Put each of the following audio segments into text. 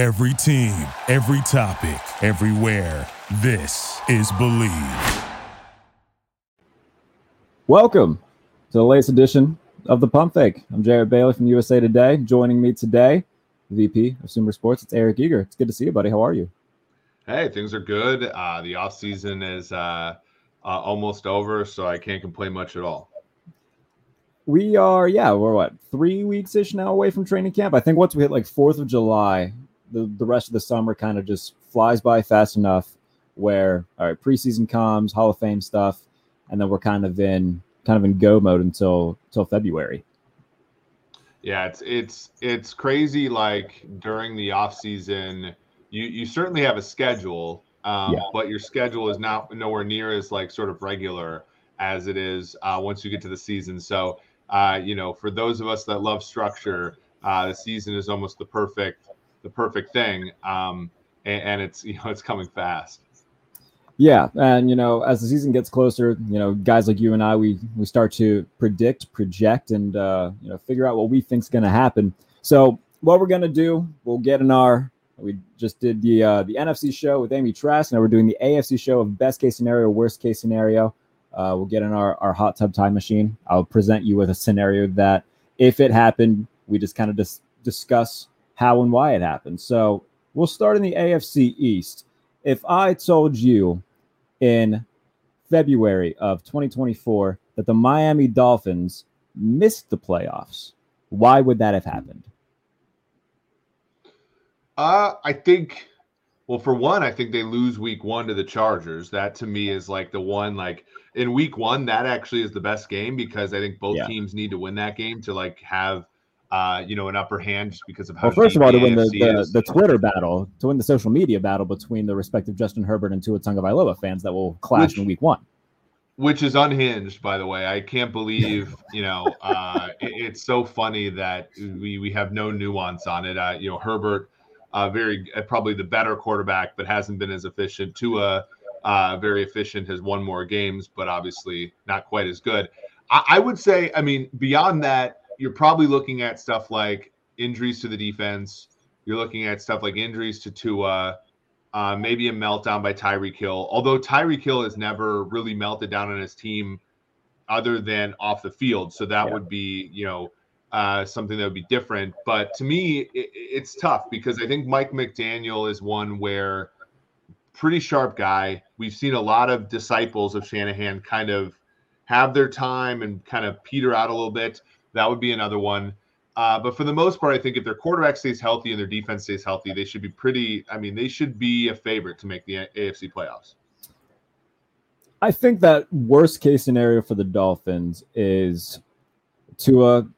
Every team, every topic, everywhere. This is Bleav. Welcome to the latest edition of the Pump Fake. I'm Jarrett Bailey from USA Today. Joining me today, VP of Sumer Sports, it's Eric Eager. It's good to see you, buddy. How are you? Hey, things are good. Uh, the off season is uh, uh, almost over, so I can't complain much at all. We are, yeah, we're what three weeks ish now away from training camp. I think once we hit like Fourth of July, the, the rest of the summer kind of just flies by fast enough where all right preseason comes hall of fame stuff and then we're kind of in kind of in go mode until until february yeah it's it's it's crazy like during the off season you you certainly have a schedule um, yeah. but your schedule is not nowhere near as like sort of regular as it is uh, once you get to the season so uh, you know for those of us that love structure uh, the season is almost the perfect the perfect thing. Um, and, and it's you know it's coming fast. Yeah, and you know, as the season gets closer, you know, guys like you and I, we we start to predict, project, and uh, you know, figure out what we think's going to happen. So, what we're going to do, we'll get in our. We just did the uh, the NFC show with Amy Trask. Now we're doing the AFC show of best case scenario, worst case scenario. Uh, we'll get in our our hot tub time machine. I'll present you with a scenario that, if it happened, we just kind of dis- discuss how and why it happened. So we'll start in the AFC East. If I told you in February of 2024 that the Miami Dolphins missed the playoffs, why would that have happened? Uh, I think, well, for one, I think they lose week one to the Chargers. That to me is like the one, like in week one, that actually is the best game because I think both yeah. teams need to win that game to like have uh, you know, an upper hand just because of how. Well, first of all, to win the, the, the, Twitter battle, to win the social media battle between the respective Justin Herbert and Tua Tagovailoa fans that will clash which, in Week One. Which is unhinged, by the way. I can't believe you know. Uh, it, it's so funny that we we have no nuance on it. Uh, you know, Herbert, uh, very uh, probably the better quarterback, but hasn't been as efficient. Tua, uh, very efficient, has won more games, but obviously not quite as good. I, I would say, I mean, beyond that you're probably looking at stuff like injuries to the defense. You're looking at stuff like injuries to Tua, uh, maybe a meltdown by Tyreek Hill. Although Tyreek Hill has never really melted down on his team other than off the field. So that yeah. would be, you know, uh, something that would be different. But to me, it, it's tough because I think Mike McDaniel is one where pretty sharp guy. We've seen a lot of disciples of Shanahan kind of have their time and kind of peter out a little bit. That would be another one. Uh, but for the most part, I think if their quarterback stays healthy and their defense stays healthy, they should be pretty. I mean, they should be a favorite to make the AFC playoffs. I think that worst case scenario for the Dolphins is Tua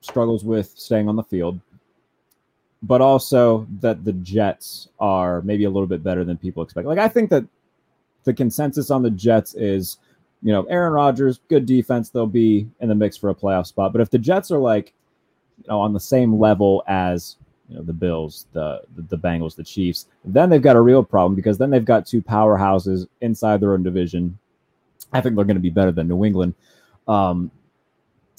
struggles with staying on the field, but also that the Jets are maybe a little bit better than people expect. Like I think that the consensus on the Jets is you know, Aaron Rodgers, good defense, they'll be in the mix for a playoff spot. But if the Jets are like, you know, on the same level as you know the Bills, the, the Bengals, the Chiefs, then they've got a real problem because then they've got two powerhouses inside their own division. I think they're going to be better than New England. Um,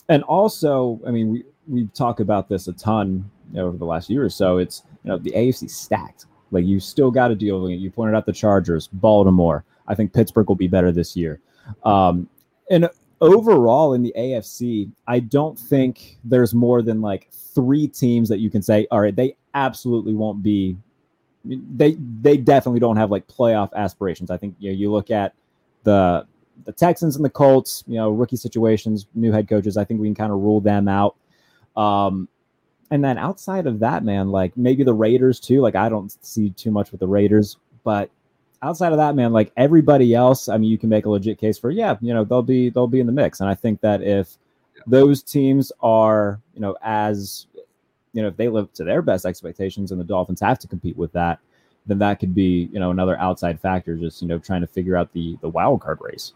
and also, I mean, we we talk about this a ton over the last year or so. It's you know the AFC stacked. Like you still got to deal with it. You pointed out the Chargers, Baltimore. I think Pittsburgh will be better this year. Um, and overall in the AFC, I don't think there's more than like three teams that you can say, all right, they absolutely won't be. They they definitely don't have like playoff aspirations. I think you know you look at the the Texans and the Colts, you know, rookie situations, new head coaches. I think we can kind of rule them out. Um, and then outside of that, man, like maybe the Raiders too. Like I don't see too much with the Raiders, but outside of that, man, like everybody else, I mean, you can make a legit case for yeah, you know, they'll be they'll be in the mix. And I think that if those teams are, you know, as you know, if they live to their best expectations and the Dolphins have to compete with that, then that could be, you know, another outside factor, just, you know, trying to figure out the the wild card race.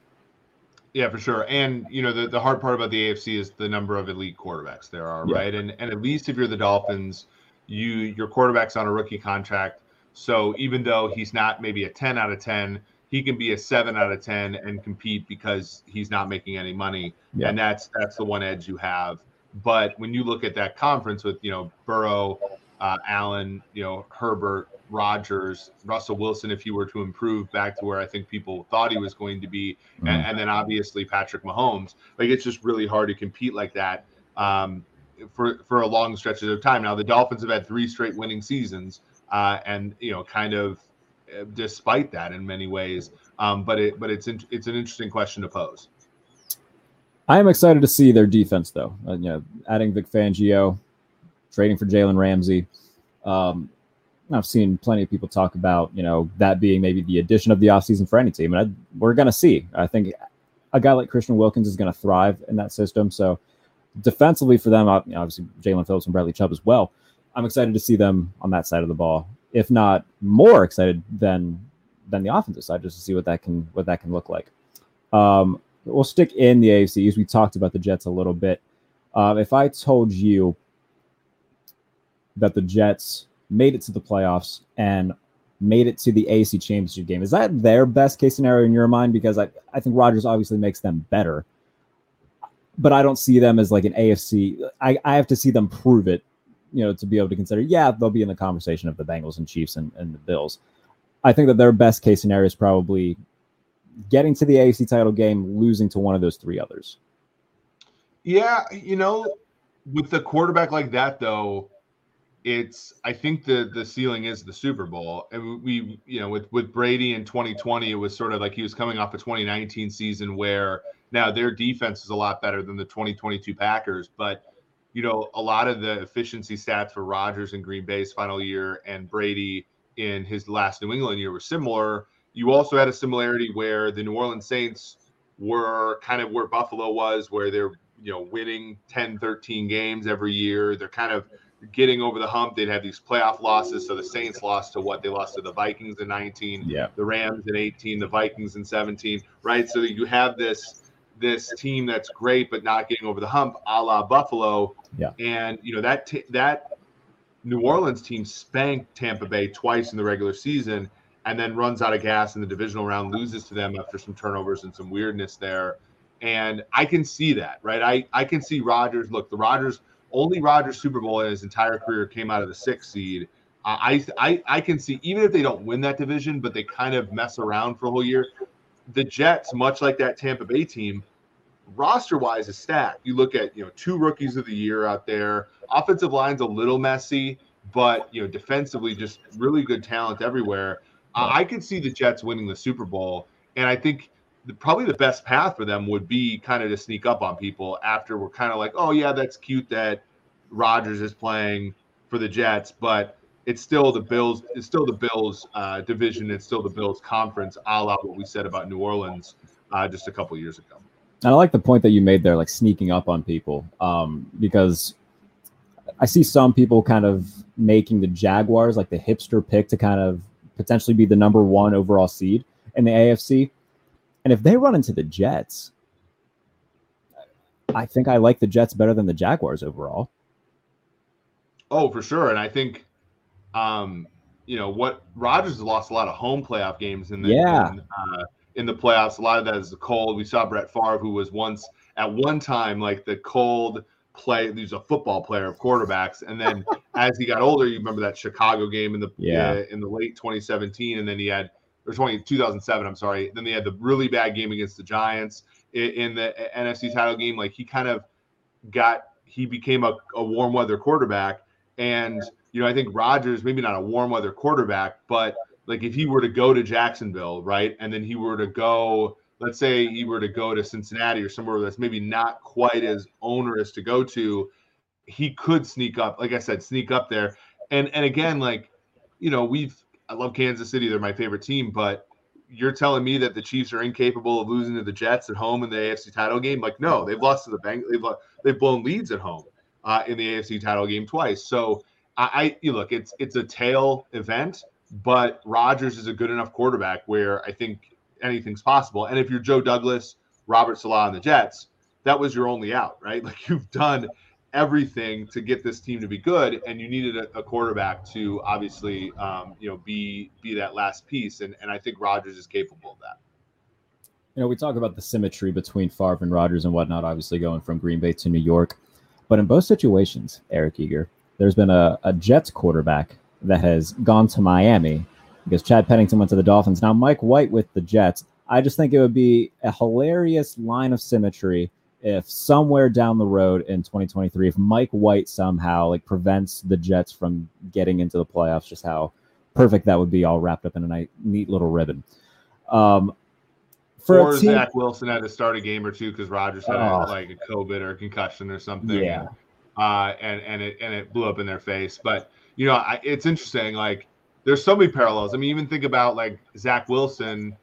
Yeah, for sure. And you know, the, the hard part about the AFC is the number of elite quarterbacks there are, yeah. right? And and at least if you're the Dolphins, you your quarterback's on a rookie contract so even though he's not maybe a 10 out of 10, he can be a 7 out of 10 and compete because he's not making any money. Yeah. And that's that's the one edge you have. But when you look at that conference with, you know, Burrow, uh, Allen, you know, Herbert, Rodgers, Russell Wilson, if he were to improve back to where I think people thought he was going to be, mm-hmm. and, and, then obviously Patrick Mahomes. Like it's just really hard to compete like that um, for for a long stretches of time. Now the Dolphins have had three straight winning seasons, uh, and you know, kind of uh, despite that in many ways. Um, but it but it's in, it's an interesting question to pose. I am excited to see their defense, though. Uh, you know, adding Vic Fangio, trading for Jalen Ramsey. Um, I've seen plenty of people talk about, you know, that being maybe the addition of the offseason for any team. And I, we're going to see. I think a guy like Christian Wilkins is going to thrive in that system. So defensively for them, obviously Jaelan Phillips and Bradley Chubb as well. I'm excited to see them on that side of the ball. If not more excited than than the offensive side, just to see what that can what that can look like. Um, we'll stick in the AFC as we talked about the Jets a little bit. Uh, if I told you that the Jets made it to the playoffs and made it to the AFC Championship game. Is that their best case scenario in your mind? Because I, I think Rodgers obviously makes them better, but I don't see them as like an AFC. I, I have to see them prove it, you know, to be able to consider, yeah, they'll be in the conversation of the Bengals and Chiefs and, and the Bills. I think that their best case scenario is probably getting to the AFC title game, losing to one of those three others. Yeah, you know, with the quarterback like that, though, it's I think the the ceiling is the Super Bowl. And we you know with with Brady in 2020 it was sort of like he was coming off a 2019 season where now their defense is a lot better than the 2022 Packers, but you know a lot of the efficiency stats for Rodgers in Green Bay's final year and Brady in his last New England year were similar. You also had a similarity where the New Orleans Saints were kind of where Buffalo was where they're you know winning 10 13 games every year. They're kind of getting over the hump. They'd have these playoff losses. So the Saints lost to what they lost to the Vikings in 19, yeah. the Rams in 18, the Vikings in 17, right? So you have this this team that's great but not getting over the hump, a la Buffalo. Yeah. And you know that t- that New Orleans team spanked Tampa Bay twice in the regular season, and then runs out of gas in the divisional round, loses to them after some turnovers and some weirdness there. And I can see that, right? I I can see Rodgers. Look, the Rodgers only Rodgers Super Bowl in his entire career came out of the sixth seed. Uh, I, I I can see even if they don't win that division, but they kind of mess around for a whole year. The Jets, much like that Tampa Bay team, roster wise is stacked. You look at you know two rookies of the year out there. Offensive line's a little messy, but you know defensively just really good talent everywhere. Uh, I could see the Jets winning the Super Bowl, and I think the, probably the best path for them would be kind of to sneak up on people after we're kind of like, oh yeah, that's cute that Rodgers is playing for the Jets, but it's still the Bills. It's still the Bills uh, division. It's still the Bills conference, a la what we said about New Orleans uh, just a couple years ago. And I like the point that you made there, like sneaking up on people, um, because I see some people kind of making the Jaguars like the hipster pick to kind of potentially be the number one overall seed in the AFC. And if they run into the Jets, I think I like the Jets better than the Jaguars overall. Oh, for sure. And I think, um, you know, what Rodgers has lost a lot of home playoff games in the yeah. in, uh, in the playoffs. A lot of that is the cold. We saw Brett Favre, who was once at one time like the cold play. He was a football player of quarterbacks, and then as he got older, you remember that Chicago game in the yeah. uh, in the late 2017, and then he had or 20, 2007, I'm sorry. Then they had the really bad game against the Giants in, in the NFC title game. Like he kind of got, he became a, a warm weather quarterback. And, you know, I think Rodgers, maybe not a warm weather quarterback, but like if he were to go to Jacksonville, right? And then he were to go, let's say he were to go to Cincinnati or somewhere that's maybe not quite as onerous to go to, he could sneak up, like I said, sneak up there. And and again, like, you know, we've I love Kansas City; they're my favorite team. But you're telling me that the Chiefs are incapable of losing to the Jets at home in the AFC title game? Like, no, they've lost to the Bengals. They've they've blown leads at home uh, in the AFC title game twice. So I, I you look, it's it's a tail event, but Rodgers is a good enough quarterback where I think anything's possible. And if you're Joe Douglas, Robert Saleh, and the Jets, that was your only out, right? Like you've done everything to get this team to be good, and you needed a, a quarterback to obviously, um, you know, be be that last piece. And and I think Rodgers is capable of that. You know, we talk about the symmetry between Favre and Rodgers and whatnot, obviously going from Green Bay to New York, but in both situations, Eric Eager, there's been a, a Jets quarterback that has gone to Miami because Chad Pennington went to the Dolphins. Now Mike White with the Jets. I just think it would be a hilarious line of symmetry if somewhere down the road in 2023, if Mike White somehow like prevents the Jets from getting into the playoffs, just how perfect that would be, all wrapped up in a nice, neat little ribbon. Um, for or team, Zach Wilson had to start a game or two because Rodgers had a, like a COVID or a concussion or something. Yeah. uh, and and it and it blew up in their face. But you know, I, it's interesting. Like, there's so many parallels. I mean, even think about like Zach Wilson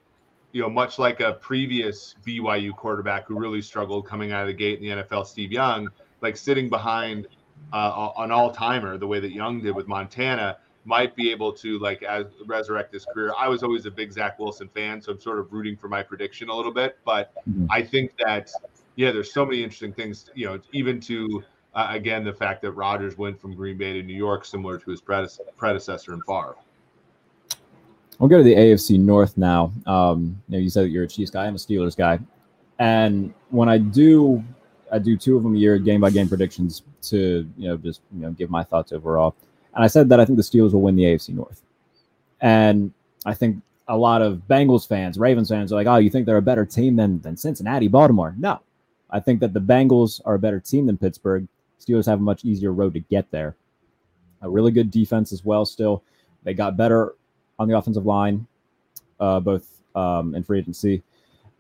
you know, much like a previous BYU quarterback who really struggled coming out of the gate in the NFL, Steve Young, like sitting behind uh, an all timer the way that Young did with Montana might be able to like as, resurrect his career. I was always a big Zach Wilson fan, so I'm sort of rooting for my prediction a little bit. But mm-hmm. I think that yeah, there's so many interesting things. You know, even to uh, again the fact that Rodgers went from Green Bay to New York, similar to his predecessor in Favre. We'll go to the AFC North now. Um, you know, you said that you're a Chiefs guy. I'm a Steelers guy, and when I do, I do two of them a year, game by game predictions to you know just you know give my thoughts overall. And I said that I think the Steelers will win the AFC North, and I think a lot of Bengals fans, Ravens fans are like, "Oh, you think they're a better team than than Cincinnati, Baltimore?" No, I think that the Bengals are a better team than Pittsburgh. Steelers have a much easier road to get there. A really good defense as well. Still, they got better on the offensive line, uh, both um, in free agency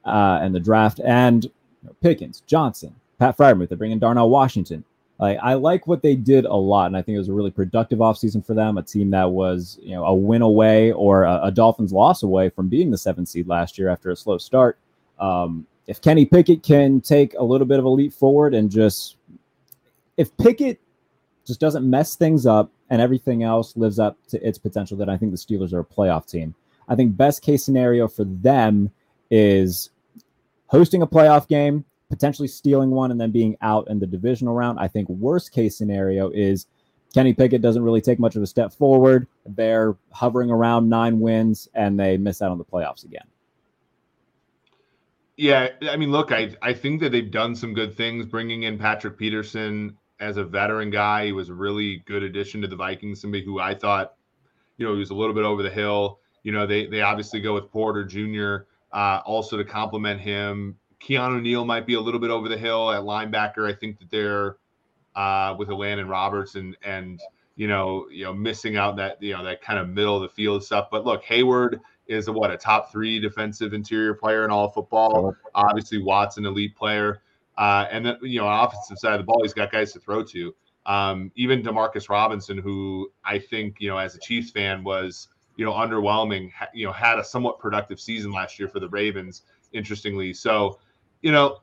uh, and the draft, and you know, Pickens, Johnson, Pat Freiermuth. They bring in Darnell Washington. Like I like what they did a lot, and I think it was a really productive offseason for them. A team that was, you know, a win away or a, a Dolphins loss away from being the seventh seed last year after a slow start. Um, if Kenny Pickett can take a little bit of a leap forward and just, if Pickett just doesn't mess things up and everything else lives up to its potential, then I think the Steelers are a playoff team. I think best case scenario for them is hosting a playoff game, potentially stealing one, and then being out in the divisional round. I think worst case scenario is Kenny Pickett doesn't really take much of a step forward. They're hovering around nine wins and they miss out on the playoffs again. Yeah, I mean, look, I I think that they've done some good things bringing in Patrick Peterson as a veteran guy. He was a really good addition to the Vikings. Somebody who I thought, you know, he was a little bit over the hill. You know, they they obviously go with Porter Jr. Uh, also to complement him. Keanu Neal might be a little bit over the hill at linebacker. I think that they're uh, with Elandon Roberts and and you know you know missing out that you know that kind of middle of the field stuff. But look, Heyward is a, what a top three defensive interior player in all of football. Obviously, Watson elite player. Uh, and then, you know, on offensive side of the ball, he's got guys to throw to. Um, even Demarcus Robinson, who I think, you know, as a Chiefs fan was, you know, underwhelming, ha- you know, had a somewhat productive season last year for the Ravens, interestingly. So, you know,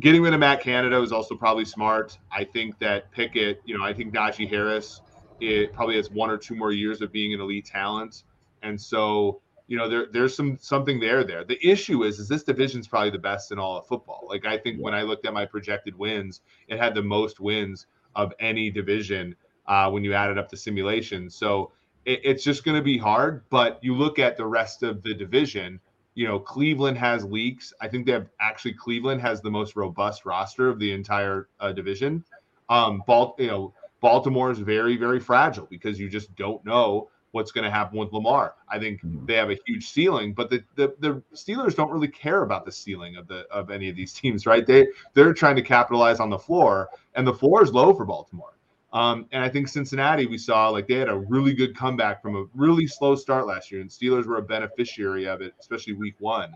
getting rid of Matt Canada was also probably smart. I think that Pickett, you know, I think Najee Harris it probably has one or two more years of being an elite talent. And so, you know there there's some something there there. The issue is is this division's probably the best in all of football. Like i think yeah. when i looked at my projected wins it had the most wins of any division uh, when you added up the simulation. So it, it's just going to be hard but you look at the rest of the division you know cleveland has leaks. I think they have actually cleveland has the most robust roster of the entire uh, division. Um Balt, you know baltimore is very very fragile because you just don't know what's going to happen with Lamar. I think mm-hmm. they have a huge ceiling, but the, the the Steelers don't really care about the ceiling of the of any of these teams, right? They they're trying to capitalize on the floor, and the floor is low for Baltimore. Um, and I think Cincinnati, we saw like they had a really good comeback from a really slow start last year, and Steelers were a beneficiary of it, especially week one.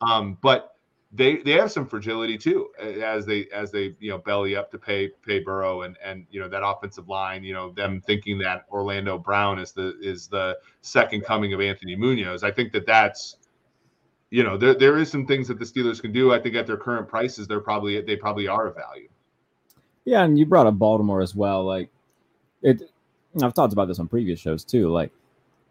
Um, but they they have some fragility too as they as they you know belly up to pay pay Burrow and and you know that offensive line you know them thinking that Orlando Brown is the is the second coming of Anthony Munoz I think that that's you know there there is some things that the Steelers can do I think at their current prices they're probably they probably are of value. Yeah, and you brought up Baltimore as well. Like it, I've talked about this on previous shows too. Like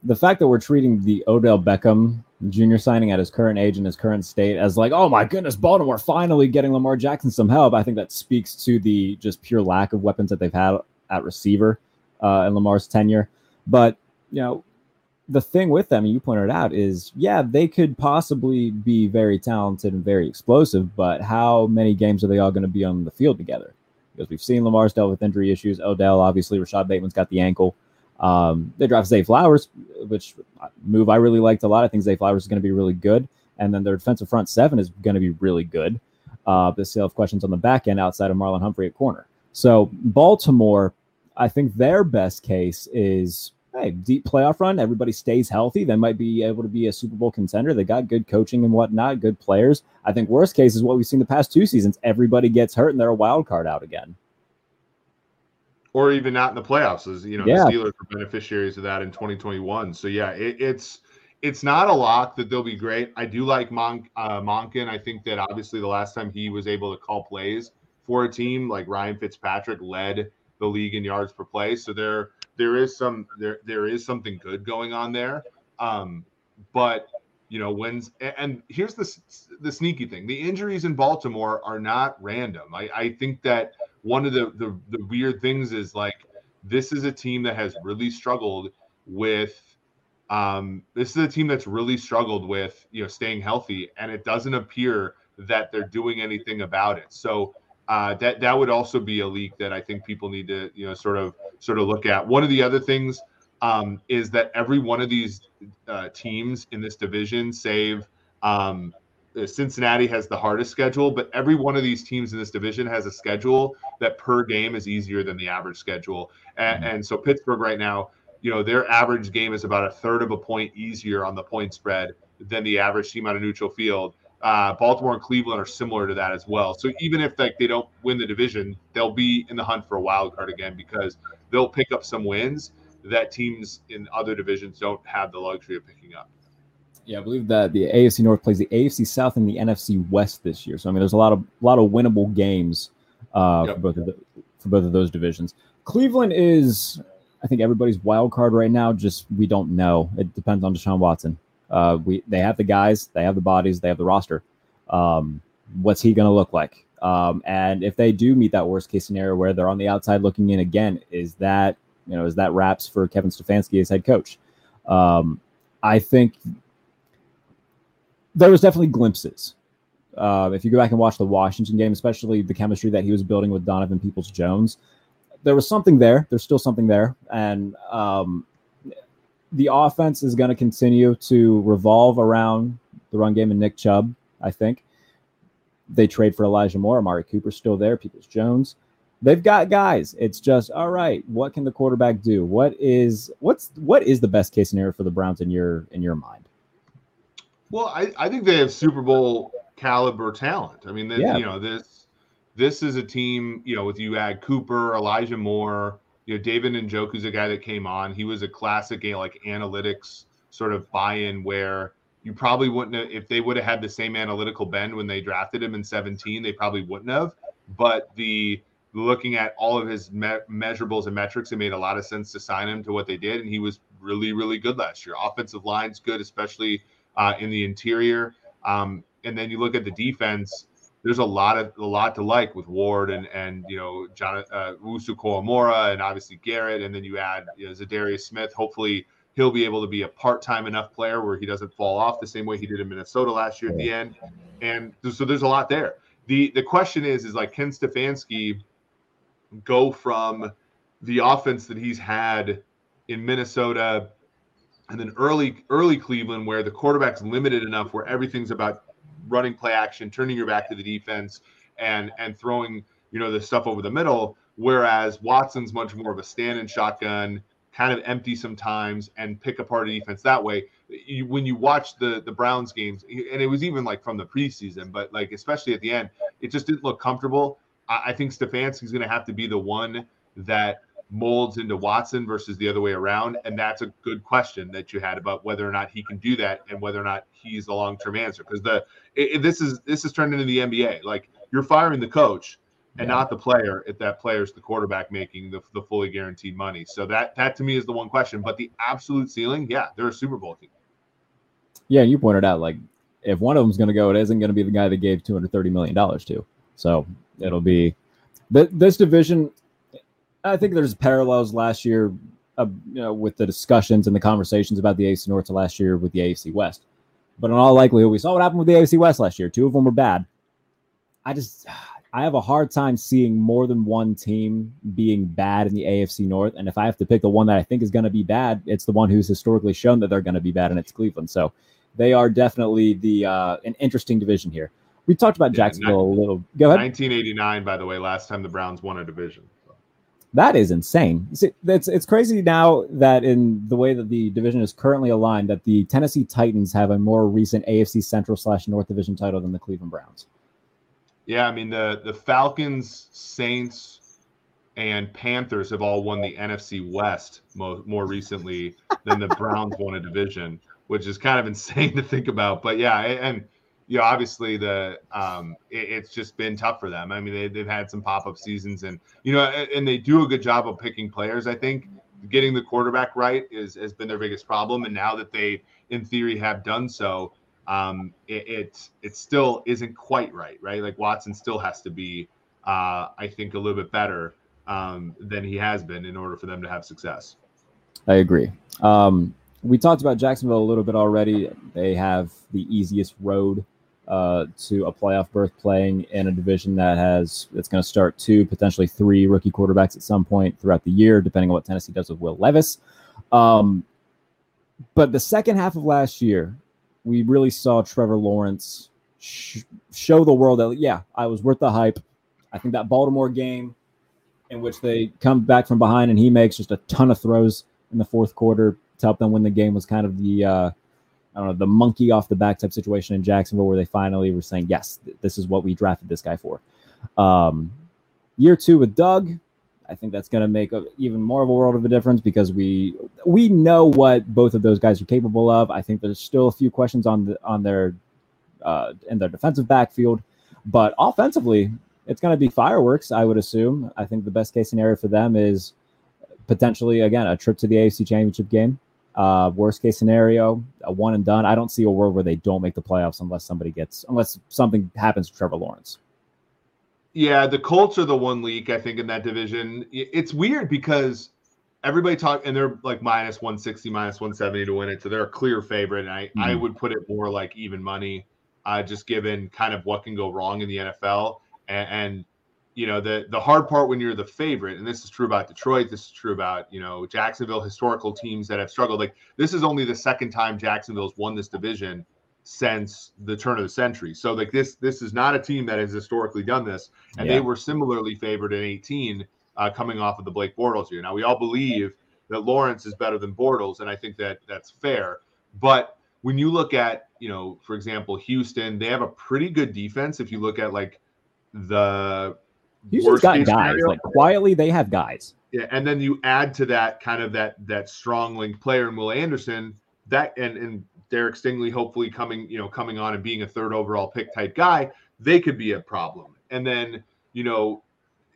the fact that we're treating the Odell Beckham Jr. signing at his current age and his current state as like, oh my goodness, Baltimore finally getting Lamar Jackson some help. I think that speaks to the just pure lack of weapons that they've had at receiver uh, in Lamar's tenure. But you know, the thing with them, you pointed out, is yeah, they could possibly be very talented and very explosive, but how many games are they all going to be on the field together? because we've seen Lamar's dealt with injury issues. Odell, obviously, Rashod Bateman's got the ankle. Um, they draft Zay Flowers, which move I really liked a lot. I think Zay Flowers is going to be really good, and then their defensive front seven is going to be really good. Uh, they still have questions on the back end outside of Marlon Humphrey at corner. So Baltimore, I think their best case is hey, deep playoff run. Everybody stays healthy. They might be able to be a Super Bowl contender. They got good coaching and whatnot, good players. I think worst case is what we've seen the past two seasons. Everybody gets hurt and they're a wild card out again. Or even not in the playoffs, as you know, yeah. the Steelers were beneficiaries of that in 2021. So yeah, it, it's it's not a lock that they'll be great. I do like Monk uh, Monken. I think that obviously the last time he was able to call plays for a team like Ryan Fitzpatrick led the league in yards per play. So there there is some there there is something good going on there. Um, but you know when's and here's the the sneaky thing: the injuries in Baltimore are not random. I, I think that one of the, the the weird things is like this is a team that has really struggled with um, this is a team that's really struggled with you know staying healthy, and it doesn't appear that they're doing anything about it. So uh, that that would also be a leak that I think people need to you know sort of sort of look at. One of the other things um, is that every one of these uh, teams in this division, save um, uh, Cincinnati, has the hardest schedule, but every one of these teams in this division has a schedule that per game is easier than the average schedule. And, mm-hmm. and so Pittsburgh right now, you know, their average game is about a third of a point easier on the point spread than the average team on a neutral field. Uh, Baltimore and Cleveland are similar to that as well. So even if like they don't win the division, they'll be in the hunt for a wild card again because they'll pick up some wins that teams in other divisions don't have the luxury of picking up. Yeah, I believe that the AFC North plays the AFC South and the NFC West this year. So I mean, there's a lot of a lot of winnable games uh, yep. for both of the, for both of those divisions. Cleveland is, I think, everybody's wild card right now. Just we don't know. It depends on Deshaun Watson. Uh, we they have the guys, they have the bodies, they have the roster. Um, what's he going to look like? Um, and if they do meet that worst case scenario where they're on the outside looking in again, is that you know is that wraps for Kevin Stefanski as head coach? Um, I think there was definitely glimpses. Uh, if you go back and watch the Washington game, especially the chemistry that he was building with Donovan Peoples Jones, there was something there. There's still something there, and um, the offense is going to continue to revolve around the run game and Nick Chubb. I think they trade for Elijah Moore. Amari Cooper's still there. Peoples Jones. They've got guys. It's just all right. What can the quarterback do? What is what's what is the best case scenario for the Browns in your in your mind? Well, I, I think they have Super Bowl caliber talent. I mean, yeah. you know this this is a team. You know, with you add Cooper, Elijah Moore, you know, David and Njoku's a guy that came on. He was a classic, you know, like analytics sort of buy-in where you probably wouldn't have, if they would have had the same analytical bend when they drafted him in 17, they probably wouldn't have. But the looking at all of his me- measurables and metrics, it made a lot of sense to sign him to what they did, and he was really, really good last year. Offensive line's good, especially uh, in the interior. Um, and then you look at the defense there's a lot of a lot to like with Ward and and you know John uh, and obviously Garrett, and then you add you know, Za'Darius Smith. Hopefully, he'll be able to be a part-time enough player where he doesn't fall off the same way he did in Minnesota last year at the end. And so there's a lot there. the The question is, is like can Stefanski go from the offense that he's had in Minnesota and then early early Cleveland, where the quarterback's limited enough, where everything's about running play action, turning your back to the defense, and and throwing you know the stuff over the middle. Whereas Watson's much more of a stand and shotgun, kind of empty sometimes, and pick apart a defense that way. You, when you watch the the Browns games, and it was even like from the preseason, but like especially at the end, it just didn't look comfortable. I, I think Stefanski's going to have to be the one that molds into Watson versus the other way around? And that's a good question that you had about whether or not he can do that and whether or not he's the long term answer. Because the it, this is this is turned into the NBA. Like you're firing the coach and yeah. not the player if that player's the quarterback making the, the fully guaranteed money. So that that to me is the one question. But the absolute ceiling, yeah, they're a Super Bowl team. Yeah, you pointed out like if one of them's going to go, it isn't going to be the guy that gave two hundred thirty million dollars to. So it'll be this division I think there's parallels last year, uh, you know, with the discussions and the conversations about the AFC North to last year with the AFC West. But in all likelihood, we saw what happened with the AFC West last year. Two of them were bad. I just, I have a hard time seeing more than one team being bad in the AFC North. And if I have to pick the one that I think is going to be bad, it's the one who's historically shown that they're going to be bad, and it's Cleveland. So they are definitely the uh, an interesting division here. We talked about yeah, Jacksonville a little. Go ahead. 1989, by the way, last time the Browns won a division. That is insane. See, it's it's crazy now that in the way that the division is currently aligned, that the Tennessee Titans have a more recent AFC Central slash North Division title than the Cleveland Browns. Yeah, I mean the the Falcons, Saints, and Panthers have all won the NFC West more, more recently than the Browns won a division, which is kind of insane to think about. But yeah, and you know, obviously the um, it, it's just been tough for them. I mean, they, they've had some pop up seasons, and you know, and, and they do a good job of picking players. I think getting the quarterback right is has been their biggest problem, and now that they, in theory, have done so, um, it, it, it still isn't quite right, right? Like Watson still has to be, uh, I think, a little bit better um, than he has been in order for them to have success. I agree. Um, we talked about Jacksonville a little bit already. They have the easiest road uh, to a playoff berth playing in a division that has it's going to start two, potentially three rookie quarterbacks at some point throughout the year, depending on what Tennessee does with Will Levis. Um, but the second half of last year, we really saw Trevor Lawrence sh- show the world that yeah, I was worth the hype. I think that Baltimore game in which they come back from behind and he makes just a ton of throws in the fourth quarter to help them win the game was kind of the uh, I don't know the monkey off the back type situation in Jacksonville where they finally were saying yes, this is what we drafted this guy for. Um, year two with Doug, I think that's going to make a, even more of a world of a difference because we we know what both of those guys are capable of. I think there's still a few questions on the on their uh, in their defensive backfield, but offensively, it's going to be fireworks. I would assume. I think the best case scenario for them is potentially again a trip to the AFC Championship game. Uh, worst case scenario, a one and done. I don't see a world where they don't make the playoffs unless somebody gets unless something happens to Trevor Lawrence. Yeah, the Colts are the one leak I think in that division. It's weird because everybody talk and they're like minus 160, minus 170 to win it, so they're a clear favorite. And I mm-hmm. I would put it more like even money, uh, just given kind of what can go wrong in the NFL. And, and you know the the hard part when you're the favorite, and this is true about Detroit, this is true about you know Jacksonville, historical teams that have struggled. Like this is only the second time Jacksonville's won this division since the turn of the century. So like this this is not a team that has historically done this, and yeah. they were similarly favored in 18 uh, coming off of the Blake Bortles year. Now we all believe that Lawrence is better than Bortles, and I think that that's fair. But when you look at you know, for example, Houston, they have a pretty good defense. If you look at like the Houston's got guys scenario, like quietly, they have guys. Yeah, and then you add to that kind of that that strong link player and Will Anderson that and and Derek Stingley hopefully coming, you know, coming on and being a third overall pick type guy, they could be a problem. And then, you know,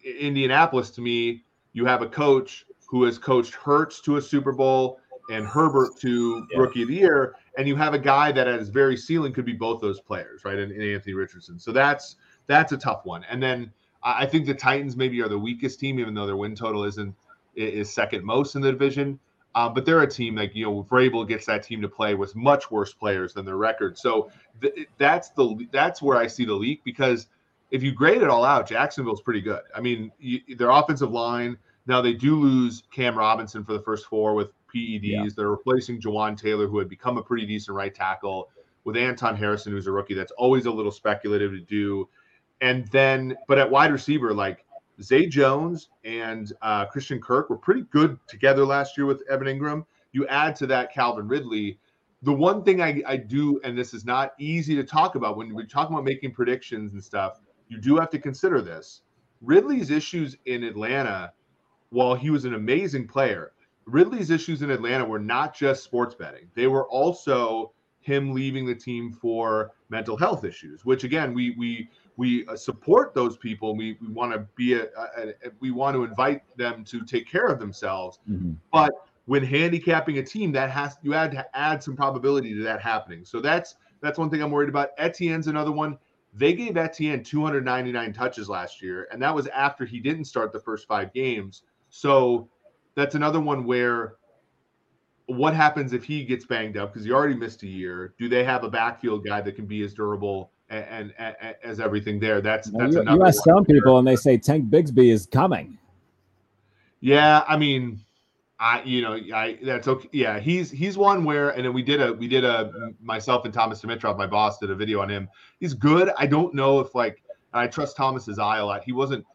Indianapolis to me, you have a coach who has coached Hurts to a Super Bowl and Herbert to yeah. rookie of the year, and you have a guy that at his very ceiling could be both those players, right? And, and Anthony Richardson. So that's that's a tough one. And then I think the Titans maybe are the weakest team, even though their win total isn't is second most in the division. Uh, but they're a team like you know Vrabel gets that team to play with much worse players than their record. So th- that's the that's where I see the leak because if you grade it all out, Jacksonville's pretty good. I mean, you, their offensive line now they do lose Cam Robinson for the first four with PEDs. Yeah. They're replacing Jawaan Taylor, who had become a pretty decent right tackle, with Anton Harrison, who's a rookie. That's always a little speculative to do. And then, but at wide receiver, like Zay Jones and uh, Christian Kirk were pretty good together last year with Evan Engram. You add to that Calvin Ridley. The one thing I, I do, and this is not easy to talk about when we talk about making predictions and stuff, you do have to consider this. Ridley's issues in Atlanta, while he was an amazing player, Ridley's issues in Atlanta were not just sports betting. They were also him leaving the team for mental health issues, which again, we we we uh, support those people. We, we want to be a, a, a, we want to invite them to take care of themselves. Mm-hmm. But when handicapping a team, that has you add to add some probability to that happening. So that's that's one thing I'm worried about. Etienne's another one. They gave Etienne 299 touches last year, and that was after he didn't start the first five games. So that's another one where what happens if he gets banged up because he already missed a year? Do they have a backfield guy that can be as durable and, and, and as everything there. That's Well, that's you, another. you ask some there. people, and they say Tank Bigsby is coming. Yeah, I mean, I you know I that's okay. Yeah, he's he's one where and then we did a we did a myself and Thomas Dimitroff, my boss, did a video on him. He's good. I don't know if like I trust Thomas's eye a lot. He wasn't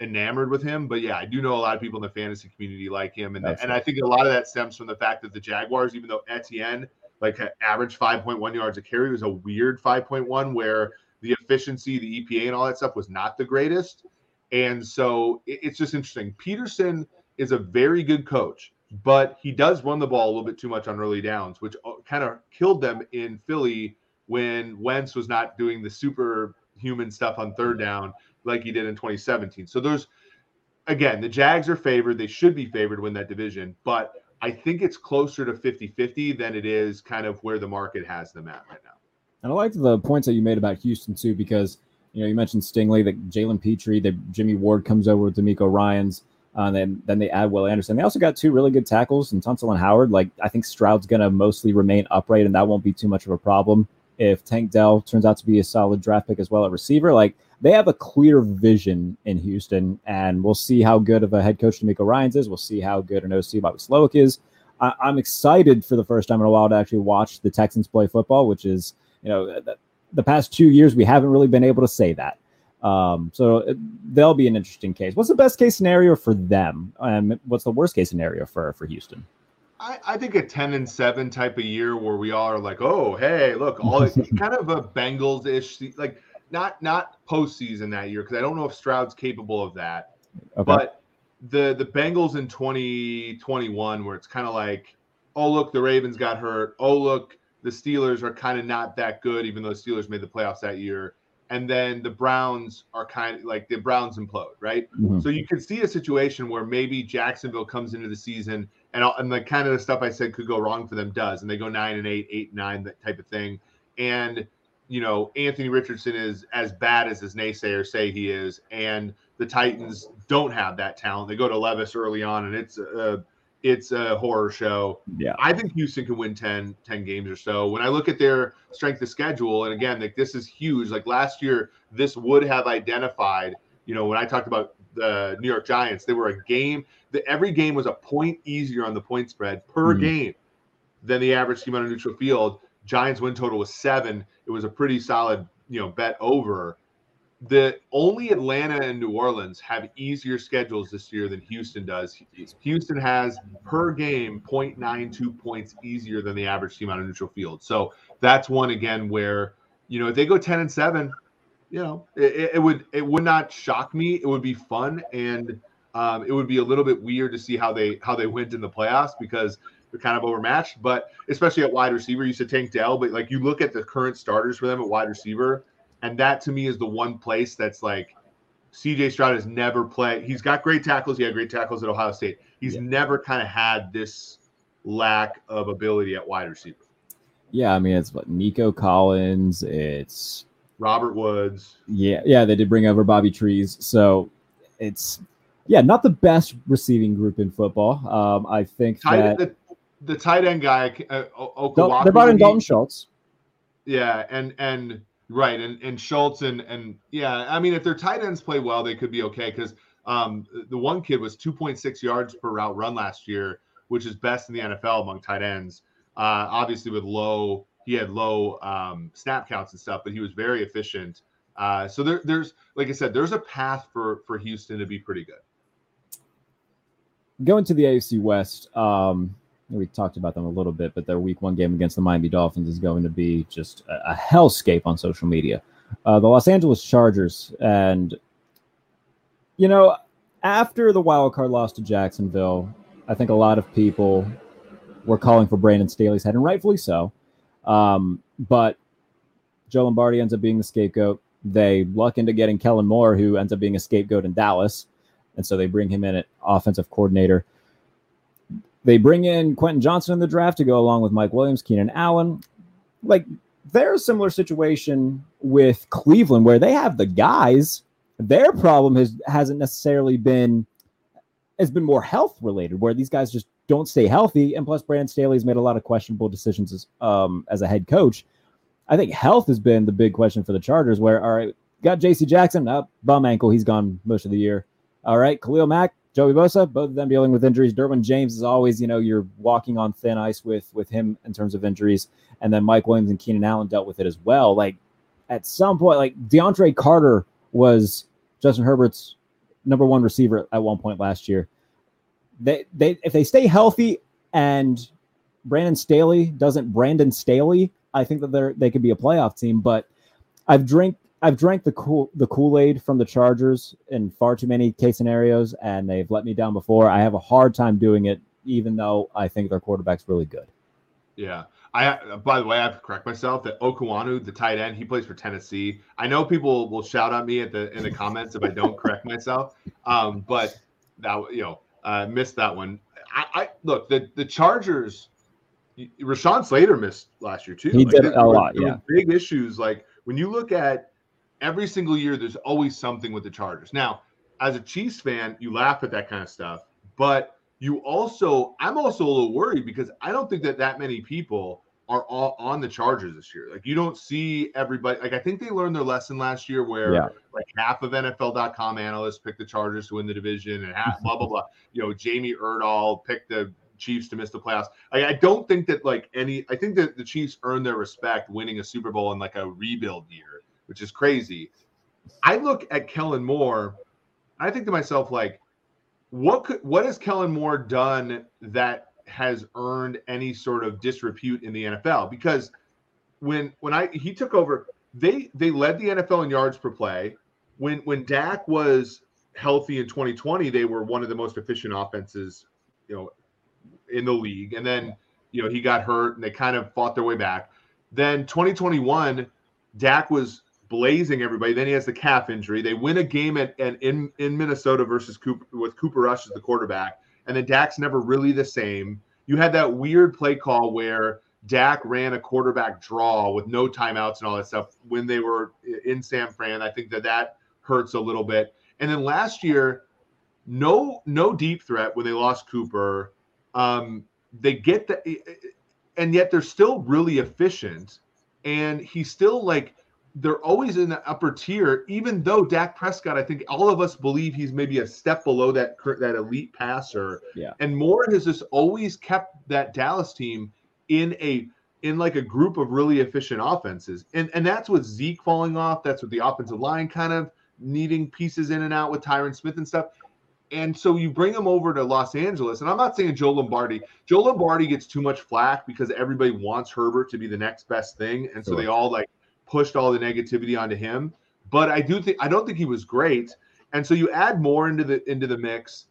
enamored with him, but yeah, I do know a lot of people in the fantasy community like him, and That's and I think a lot of that stems from the fact that the Jaguars, even though Etienne like average 5.1 yards a carry, was a weird 5.1 where the efficiency, the EPA, and all that stuff was not the greatest. And so it- it's just interesting. Pederson is a very good coach, but he does run the ball a little bit too much on early downs, which uh, kind of killed them in Philly when Wentz was not doing the superhuman stuff on third down like he did in 2017. So there's again, the Jags are favored. They should be favored to win that division, but I think it's closer to 50-50 than it is kind of where the market has them at right now. And I like the points that you made about Houston too, because you know you mentioned Stingley, that Jalen Pitre, that Jimmy Ward comes over with DeMeco Ryans, uh, and then then they add Will Anderson. They also got two really good tackles and Tunsil and Howard. Like I think Stroud's gonna mostly remain upright, and that won't be too much of a problem if Tank Dell turns out to be a solid draft pick as well at receiver. Like they have a clear vision in Houston, and we'll see how good of a head coach DeMeco Ryans is. We'll see how good an OC Bobby Slowik is. I, I'm excited for the first time in a while to actually watch the Texans play football, which is you know the, the past two years we haven't really been able to say that. Um, so it, they'll be an interesting case. What's the best case scenario for them? Um, what's the worst case scenario for for Houston? I, I think a 10 and 7 type of year where we all are like, oh, hey, look, all kind of a Bengals ish, like not not postseason that year because I don't know if Stroud's capable of that. Okay. But the the Bengals in 2021, where it's kind of like, oh look, the Ravens got hurt. Oh look, the Steelers are kind of not that good, even though the Steelers made the playoffs that year. And then the Browns are kind of like the Browns implode, right? Mhm. So you could see a situation where maybe Jacksonville comes into the season and and the kind of the stuff I said could go wrong for them does, and they go nine and eight, eight and nine, that type of thing. And you know, Anthony Richardson is as bad as his naysayers say he is, and the Titans don't have that talent. They go to Levis early on, and it's a it's a horror show. Yeah. I think Houston can win 10, 10 games or so. When I look at their strength of schedule, and again, like this is huge. Like last year, this would have identified. You know, when I talked about the New York Giants, they were a game. The, every game was a point easier on the point spread per Mhm. game than the average team on a neutral field. Giants win total was seven. It was a pretty solid, you know, bet over. The only Atlanta and New Orleans have easier schedules this year than Houston does. Houston has per game 0.92 points easier than the average team on a neutral field. So that's one again where you know if they go 10 and 7, you know, it, it would it would not shock me. It would be fun and um, it would be a little bit weird to see how they how they went in the playoffs because they're kind of overmatched. But especially at wide receiver, you said Tank Dell, but like you look at the current starters for them at wide receiver, and that to me is the one place that's like CJ Stroud has never played. He's got great tackles. He had great tackles at Ohio State. He's Yeah. never kind of had this lack of ability at wide receiver. Yeah, I mean it's what Nico Collins. It's Robert Woods. yeah, yeah. They did bring over Bobby Trees, so it's yeah, not the best receiving group in football. Um, I think Tight, that the, the tight end guy, uh, Okawaku, they brought in Dalton Schultz. Yeah, and and right, and and Schultz and and yeah, I mean, if their tight ends play well, they could be okay because um, the one kid was 2.6 yards per route run last year, which is best in the NFL among tight ends. Uh, obviously, with low, he had low um, snap counts and stuff, but he was very efficient. Uh, so there, there's like I said, there's a path for for Houston to be pretty good. Going to the AFC West, um, we talked about them a little bit, but their Week One game against the Miami Dolphins is going to be just a, a hellscape on social media. Uh, the Los Angeles Chargers, and you know, after the wild card loss to Jacksonville, I think a lot of people were calling for Brandon Staley's head, and rightfully so. Um, but Joe Lombardi ends up being the scapegoat. They luck into getting Kellen Moore, who ends up being a scapegoat in Dallas. And so they bring him in at offensive coordinator. They bring in Quentin Johnston in the draft to go along with Mike Williams, Keenan Allen. Like they're a similar situation with Cleveland where they have the guys. Their problem has hasn't necessarily been has been more health related, where these guys just don't stay healthy. And plus, Brandon Staley's made a lot of questionable decisions as um, as a head coach. I think health has been the big question for the Chargers. Where all right, got J.C. Jackson up, bum ankle, he's gone most of the year. All right, Khalil Mack, Joey Bosa, both of them dealing with injuries. Derwin James is always, you know, you're walking on thin ice with with him in terms of injuries. And then Mike Williams and Keenan Allen dealt with it as well. Like at some point, like DeAndre Carter was Justin Herbert's number one receiver at one point last year. They they if they stay healthy and Brandon Staley doesn't Brandon Staley, I think that they're they could be a playoff team. But I've drink I've drank the cool the Kool Aid from the Chargers in far too many case scenarios, and they've let me down before. I have a hard time doing it, even though I think their quarterback's really good. Yeah. I by the way, I have to correct myself that Okonkwo, the tight end, he plays for Tennessee. I know people will shout at me at the in the comments if I don't correct myself. Um, but that you know, uh, missed that one. I, I look the the Chargers. Rashawn Slater missed last year too. He like, did a lot. yeah, big issues. Like when you look at every single year, there's always something with the Chargers. Now, as a Chiefs fan, you laugh at that kind of stuff, but you also, I'm also a little worried because I don't think that that many people are all on the Chargers this year. Like you don't see everybody. Like I think they learned their lesson last year, where yeah. like half of NFL.com analysts picked the Chargers to win the division, and half blah blah blah. You know, Jamie Erdahl picked the Chiefs to miss the playoffs. I, I don't think that like any. I think that the Chiefs earned their respect winning a Super Bowl in like a rebuild year, which is crazy. I look at Kellen Moore. I think to myself like what could what has Kellen Moore done that has earned any sort of disrepute in the NFL? Because when when I he took over, they they led the NFL in yards per play. When when Dak was healthy in 2020, they were one of the most efficient offenses, you know, in the league. And then you know he got hurt and they kind of fought their way back. Then 2021, Dak was blazing everybody. Then he has the calf injury. They win a game at, at in in Minnesota versus Cooper with Cooper Rush as the quarterback, and then Dak's never really the same. You had that weird play call where Dak ran a quarterback draw with no timeouts and all that stuff when they were in San Fran. I think that that hurts a little bit. And then last year, no no deep threat when they lost Cooper. Um, they get the, and yet they're still really efficient. And he's still like they're always in the upper tier, even though Dak Prescott, I think all of us believe he's maybe a step below that that elite passer. Yeah. And Moore has just always kept that Dallas team in a in like a group of really efficient offenses. And and that's with Zeke falling off. That's with the offensive line kind of needing pieces in and out with Tyron Smith and stuff. And so you bring him over to Los Angeles. And I'm not saying Joe Lombardi. Joe Lombardi gets too much flack because everybody wants Herbert to be the next best thing. And so sure. they all like pushed all the negativity onto him. But I do think I don't think he was great. And so you add Moore into the into the mix.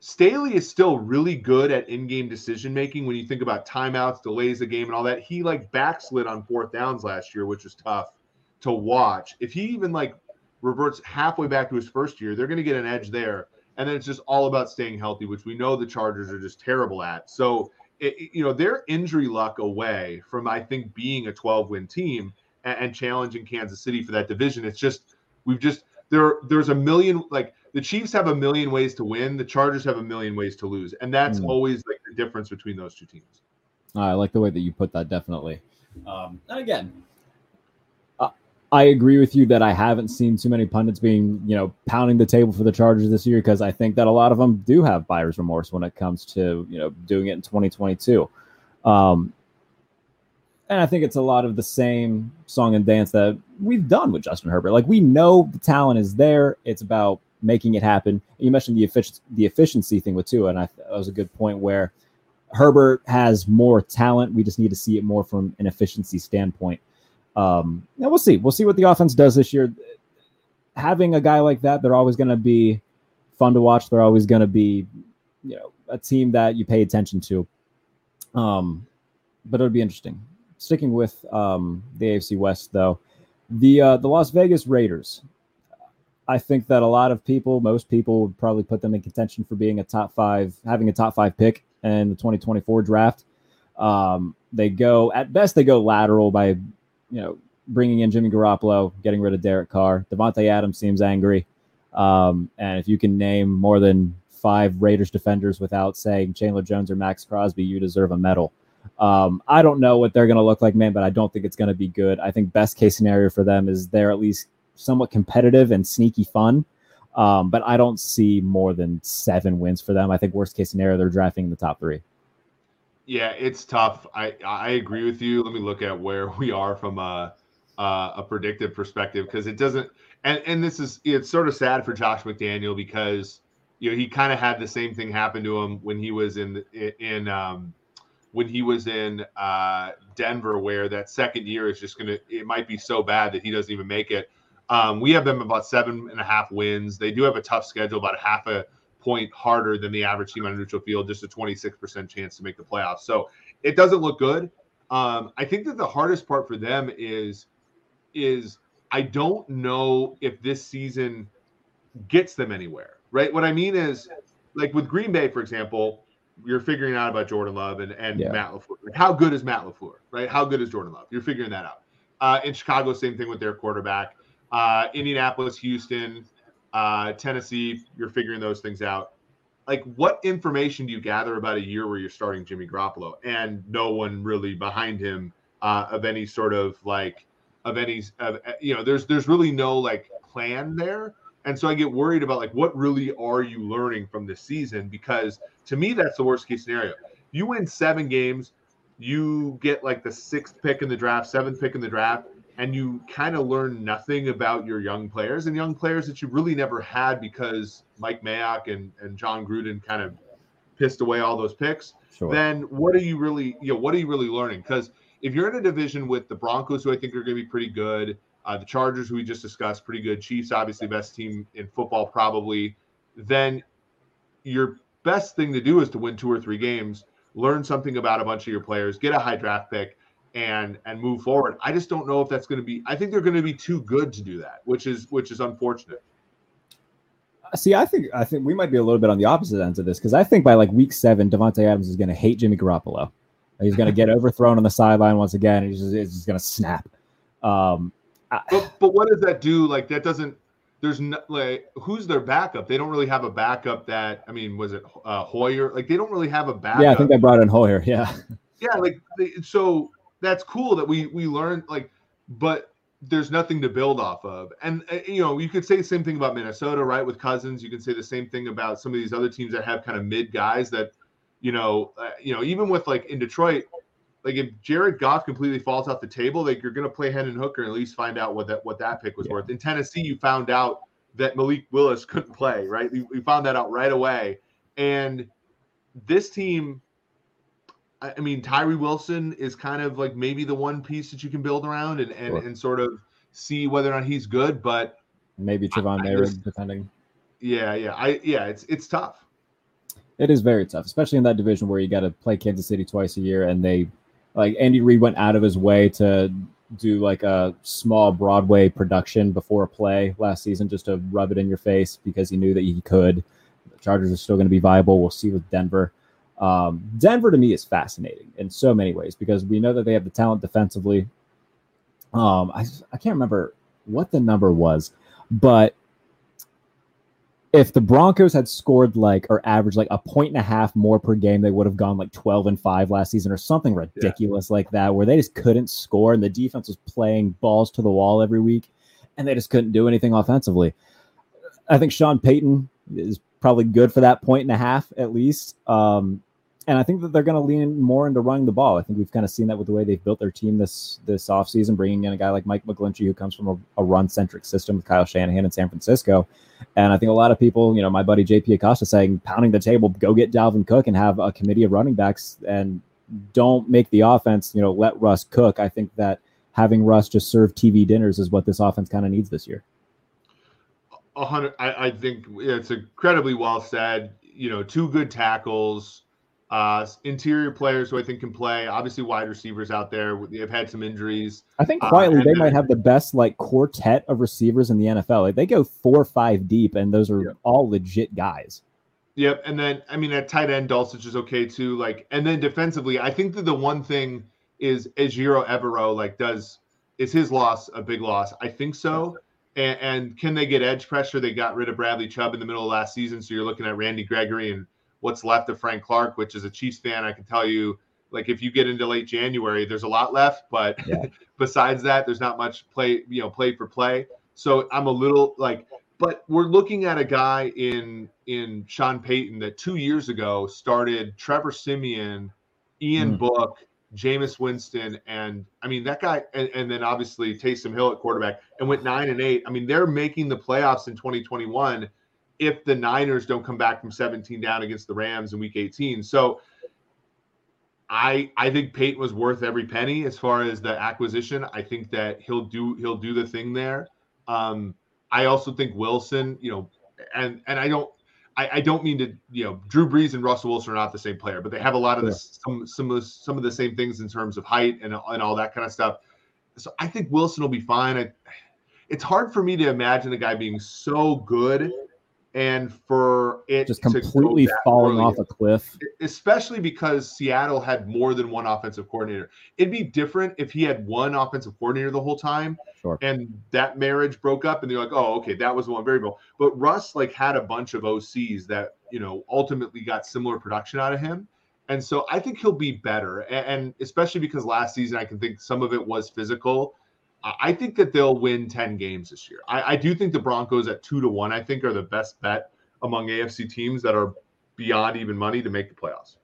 Staley is still really good at in-game decision making when you think about timeouts, delays the game, and all that. He like backslid on fourth downs last year, which was tough to watch. If he even like reverts halfway back to his first year, they're going to get an edge there. And then it's just all about staying healthy, which we know the Chargers are just terrible at. So, it, you know, their injury luck away from I think being a 12 win team and, and challenging Kansas City for that division. It's just we've just there there's a million like the Chiefs have a million ways to win, the Chargers have a million ways to lose, and that's mm. always like the difference between those two teams. I like the way that you put that. Definitely. Um, and again, I agree with you that I haven't seen too many pundits being, you know, pounding the table for the Chargers this year because I think that a lot of them do have buyer's remorse when it comes to, you know, doing it in 2022. Um, and I think it's a lot of the same song and dance that we've done with Justin Herbert. Like we know the talent is there. It's about making it happen. You mentioned the efficiency, the efficiency thing with Tua, and I that was a good point where Herbert has more talent. We just need to see it more from an efficiency standpoint. Um, and we'll see. We'll see what the offense does this year. Having a guy like that, they're always going to be fun to watch. They're always going to be, you know, a team that you pay attention to. Um, but it'll be interesting sticking with um, the AFC West, though, the uh, the Las Vegas Raiders. I think that a lot of people, most people, would probably put them in contention for being a top five, having a top five pick in the 2024 draft. Um, they go at best, they go lateral by, you know, bringing in Jimmy Garoppolo, getting rid of Derek Carr. Davante Adams seems angry, um, and if you can name more than five Raiders defenders without saying Chandler Jones or Maxx Crosby, you deserve a medal. Um, I don't know what they're going to look like, man, but I don't think it's going to be good. I think best case scenario for them is they're at least somewhat competitive and sneaky fun. Um, but I don't see more than seven wins for them. I think worst case scenario, they're drafting in the top three. Yeah, it's tough. I I agree with you. Let me look at where we are from a uh, a predictive perspective because it doesn't. And and this is it's sort of sad for Josh McDaniel because you know he kind of had the same thing happen to him when he was in in um, when he was in uh, Denver, where that second year is just gonna it might be so bad that he doesn't even make it. Um, we have them about seven and a half wins. They do have a tough schedule, about a half a point harder than the average team on a neutral field, just a 26% chance to make the playoffs. So it doesn't look good. Um, I think that the hardest part for them is is I don't know if this season gets them anywhere. Right? What I mean is like with Green Bay, for example, you're figuring out about Jordan Love and, and yeah. Matt LaFleur. Like how good is Matt LaFleur? Right? How good is Jordan Love? You're figuring that out. Uh, in Chicago, same thing with their quarterback. Uh, Indianapolis, Houston, uh, Tennessee, you're figuring those things out. Like, what information do you gather about a year where you're starting Jimmy Garoppolo and no one really behind him uh, of any sort of like of any of uh, you know there's there's really no like plan there and so i get worried about like what really are you learning from this season because to me that's the worst case scenario you win seven games you get like the sixth pick in the draft seventh pick in the draft and you kind of learn nothing about your young players and young players that you really never had because Mike Mayock and, and Jon Gruden kind of pissed away all those picks, sure. then what are you really, you know, what are you really learning? Because if you're in a division with the Broncos, who I think are going to be pretty good, uh, the Chargers, who we just discussed, pretty good, Chiefs, obviously best team in football, probably, then your best thing to do is to win two or three games, learn something about a bunch of your players, get a high draft pick, and and move forward. I just don't know if that's going to be. I think they're going to be too good to do that, which is which is unfortunate. See, I think I think we might be a little bit on the opposite ends of this because I think by like week seven, Davante Adams is going to hate Jimmy Garoppolo. He's going to get overthrown on the sideline once again. And he's just, he's just going to snap. Um, but, but what does that do? Like that doesn't. There's no like who's their backup? They don't really have a backup. That I mean, was it uh, Hoyer? Like they don't really have a backup. Yeah, I think they brought in Hoyer. Yeah. Yeah, like they, so that's cool that we we learned like, but there's nothing to build off of. And uh, you know, you could say the same thing about Minnesota, right? With Cousins, you can say the same thing about some of these other teams that have kind of mid guys that, you know, uh, you know, even with like in Detroit, like if Jared Goff completely falls off the table, like you're going to play Hendon Hooker and at least find out what that what that pick was yeah. worth. In Tennessee, you found out that Malik Willis couldn't play, right? We, we found that out right away. And this team I mean, Tyree Wilson is kind of like maybe the one piece that you can build around and and, sure. and sort of see whether or not he's good, but maybe Trevon Moehrig, depending. Yeah, yeah, I yeah, it's it's tough. It is very tough, especially in that division where you got to play Kansas City twice a year, and they like Andy Reid went out of his way to do like a small Broadway production before a play last season just to rub it in your face because he knew that he could. The Chargers are still going to be viable. We'll see with Denver. Um, Denver to me is fascinating in so many ways because we know that they have the talent defensively. Um, I, I can't remember what the number was, but if the Broncos had scored like or averaged like a point and a half more per game, they would have gone like 12 and 5 last season or something ridiculous yeah. like that, where they just couldn't score and the defense was playing balls to the wall every week and they just couldn't do anything offensively. I think Sean Payton is probably good for that point and a half at least. Um, and I think that they're going to lean more into running the ball. I think we've kind of seen that with the way they've built their team this this offseason, bringing in a guy like Mike McGlinchey, who comes from a, a run centric system with Kyle Shanahan in San Francisco. And I think a lot of people, you know, my buddy JP Acosta saying, pounding the table, go get Dalvin Cook and have a committee of running backs and don't make the offense, you know, let Russ cook. I think that having Russ just serve TV dinners is what this offense kind of needs this year. A hundred, I, I think it's incredibly well said. You know, two good tackles uh, interior players who I think can play. Obviously, wide receivers out there. They've had some injuries. I think uh, quietly uh, they might have the best like quartet of receivers in the NFL. Like they go four or five deep, and those are all legit guys. Yep, and then I mean at tight end, Dulcich is okay too. Like, and then defensively, I think that the one thing is Ejiro Evero like does is his loss a big loss? I think so. And, and can they get edge pressure? They got rid of Bradley Chubb in the middle of last season, so you're looking at Randy Gregory and what's left of Frank Clark, which is a Chiefs fan, I can tell you like if you get into late January, there's a lot left, but yeah. besides that, there's not much play, you know, play for play. So I'm a little like, but we're looking at a guy in in Sean Payton that two years ago started Trevor Siemian, Ian mm. Book, Jameis Winston, and I mean that guy, and, and, then obviously Taysom Hill at quarterback, and went nine and eight. I mean they're making the playoffs in 2021 if the Niners don't come back from 17 down against the Rams in Week 18. So I I think Payton was worth every penny as far as the acquisition. I think that he'll do he'll do the thing there. Um, I also think Wilson, you know, and and I don't I, I, don't mean to, you know, Drew Brees and Russell Wilson are not the same player, but they have a lot of yeah. this, some some of the, some of the same things in terms of height and and all that kind of stuff. So I think Wilson will be fine. I, it's hard for me to imagine a guy being so good and for it just completely falling off a cliff. Especially because Seattle had more than one offensive coordinator. It'd be different if he had one offensive coordinator the whole time, sure. and that marriage broke up, and they're like, "Oh, okay, that was the one variable." But Russ like had a bunch of OCs that you know ultimately got similar production out of him. And so I think he'll be better. And especially because last season, I can think some of it was physical I think that they'll win 10 games this year. I, I, do think the Broncos at two to one, I think, are the best bet among AFC teams that are beyond even money to make the playoffs.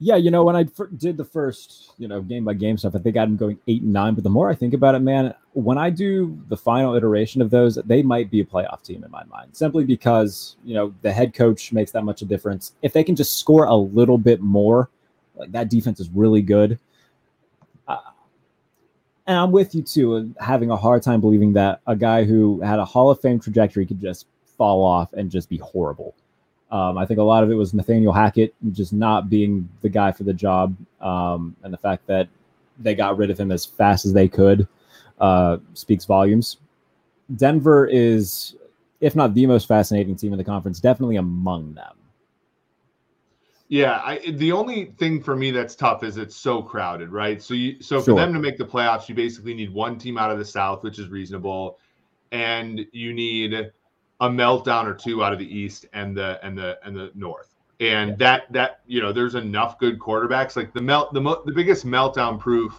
Yeah, you know, when I did the first, you know, game by game stuff, I think I am going eight and nine. But the more I think about it, man, when I do the final iteration of those, they might be a playoff team in my mind, simply because, you know, the head coach makes that much a difference. If they can just score a little bit more, like that defense is really good and I'm with you too, having a hard time believing that a guy who had a Hall of Fame trajectory could just fall off and just be horrible. Um, I think a lot of it was Nathaniel Hackett just not being the guy for the job, um, and the fact that they got rid of him as fast as they could uh, speaks volumes. Denver is, if not the most fascinating team in the conference, definitely among them. Yeah, I, the only thing for me that's tough is it's so crowded, right? So you so sure. for them to make the playoffs, you basically need one team out of the South, which is reasonable, and you need a meltdown or two out of the East and the and the and the North. And yeah. that that you know, there's enough good quarterbacks. Like the melt the mo- the biggest meltdown proof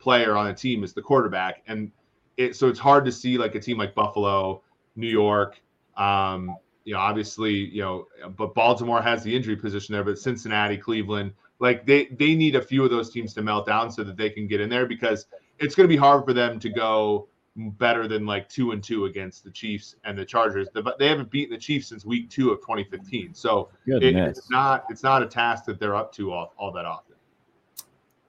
player on a team is the quarterback, and it so it's hard to see like a team like Buffalo, New York, um, you know, obviously, you know, but Baltimore has the injury position there, but Cincinnati, Cleveland, like they they need a few of those teams to melt down so that they can get in there because it's going to be hard for them to go better than like two and two against the Chiefs and the Chargers. But They haven't beaten the Chiefs since week two of 2015, so it, it's not it's not a task that they're up to all, all that often.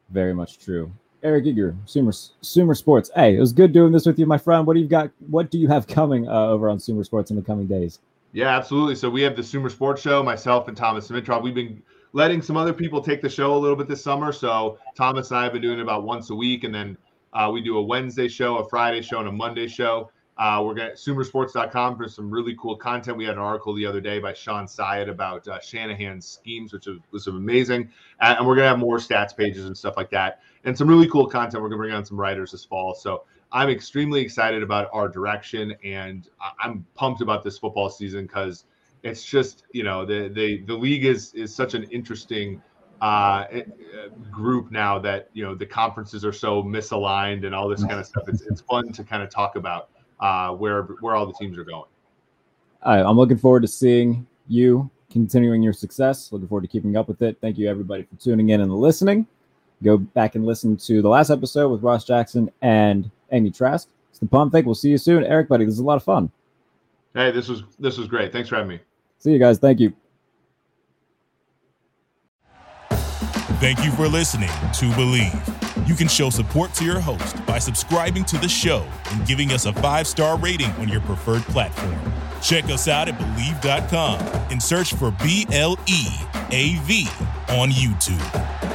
Very much true. Eric Eager, Sumer Sumer Sports. Hey, it was good doing this with you, my friend. What do you got? What do you have coming uh, over on Sumer Sports in the coming days? Yeah, absolutely. So we have the Sumer Sports Show, myself and Thomas Dimitroff. We've been letting some other people take the show a little bit this summer. So Thomas and I have been doing it about once a week, and then uh, we do a Wednesday show, a Friday show, and a Monday show. Uh, we're at sumersports.com for some really cool content. We had an article the other day by Sean Syatt about uh, Shanahan's schemes, which was, was amazing. And we're going to have more stats pages and stuff like that, and some really cool content. We're going to bring on some writers this fall. So I'm extremely excited about our direction, and I'm pumped about this football season because it's just you know the the the league is is such an interesting uh, eh, group now that you know the conferences are so misaligned and all this kind of stuff. It's it's fun to kind of talk about uh, where where all the teams are going. All right, I'm looking forward to seeing you continuing your success. Looking forward to keeping up with it. Thank you everybody for tuning in and listening. Go back and listen to the last episode with Ross Jackson and Amy Trask. It's the Pump Fake. We'll see you soon. Eric, buddy, this is a lot of fun. Hey, this was this was great. Thanks for having me. See you guys. Thank you. Thank you for listening to Bleav. You can show support to your host by subscribing to the show and giving us a five star rating on your preferred platform. Check us out at Bleav.com and search for B L E A V on YouTube.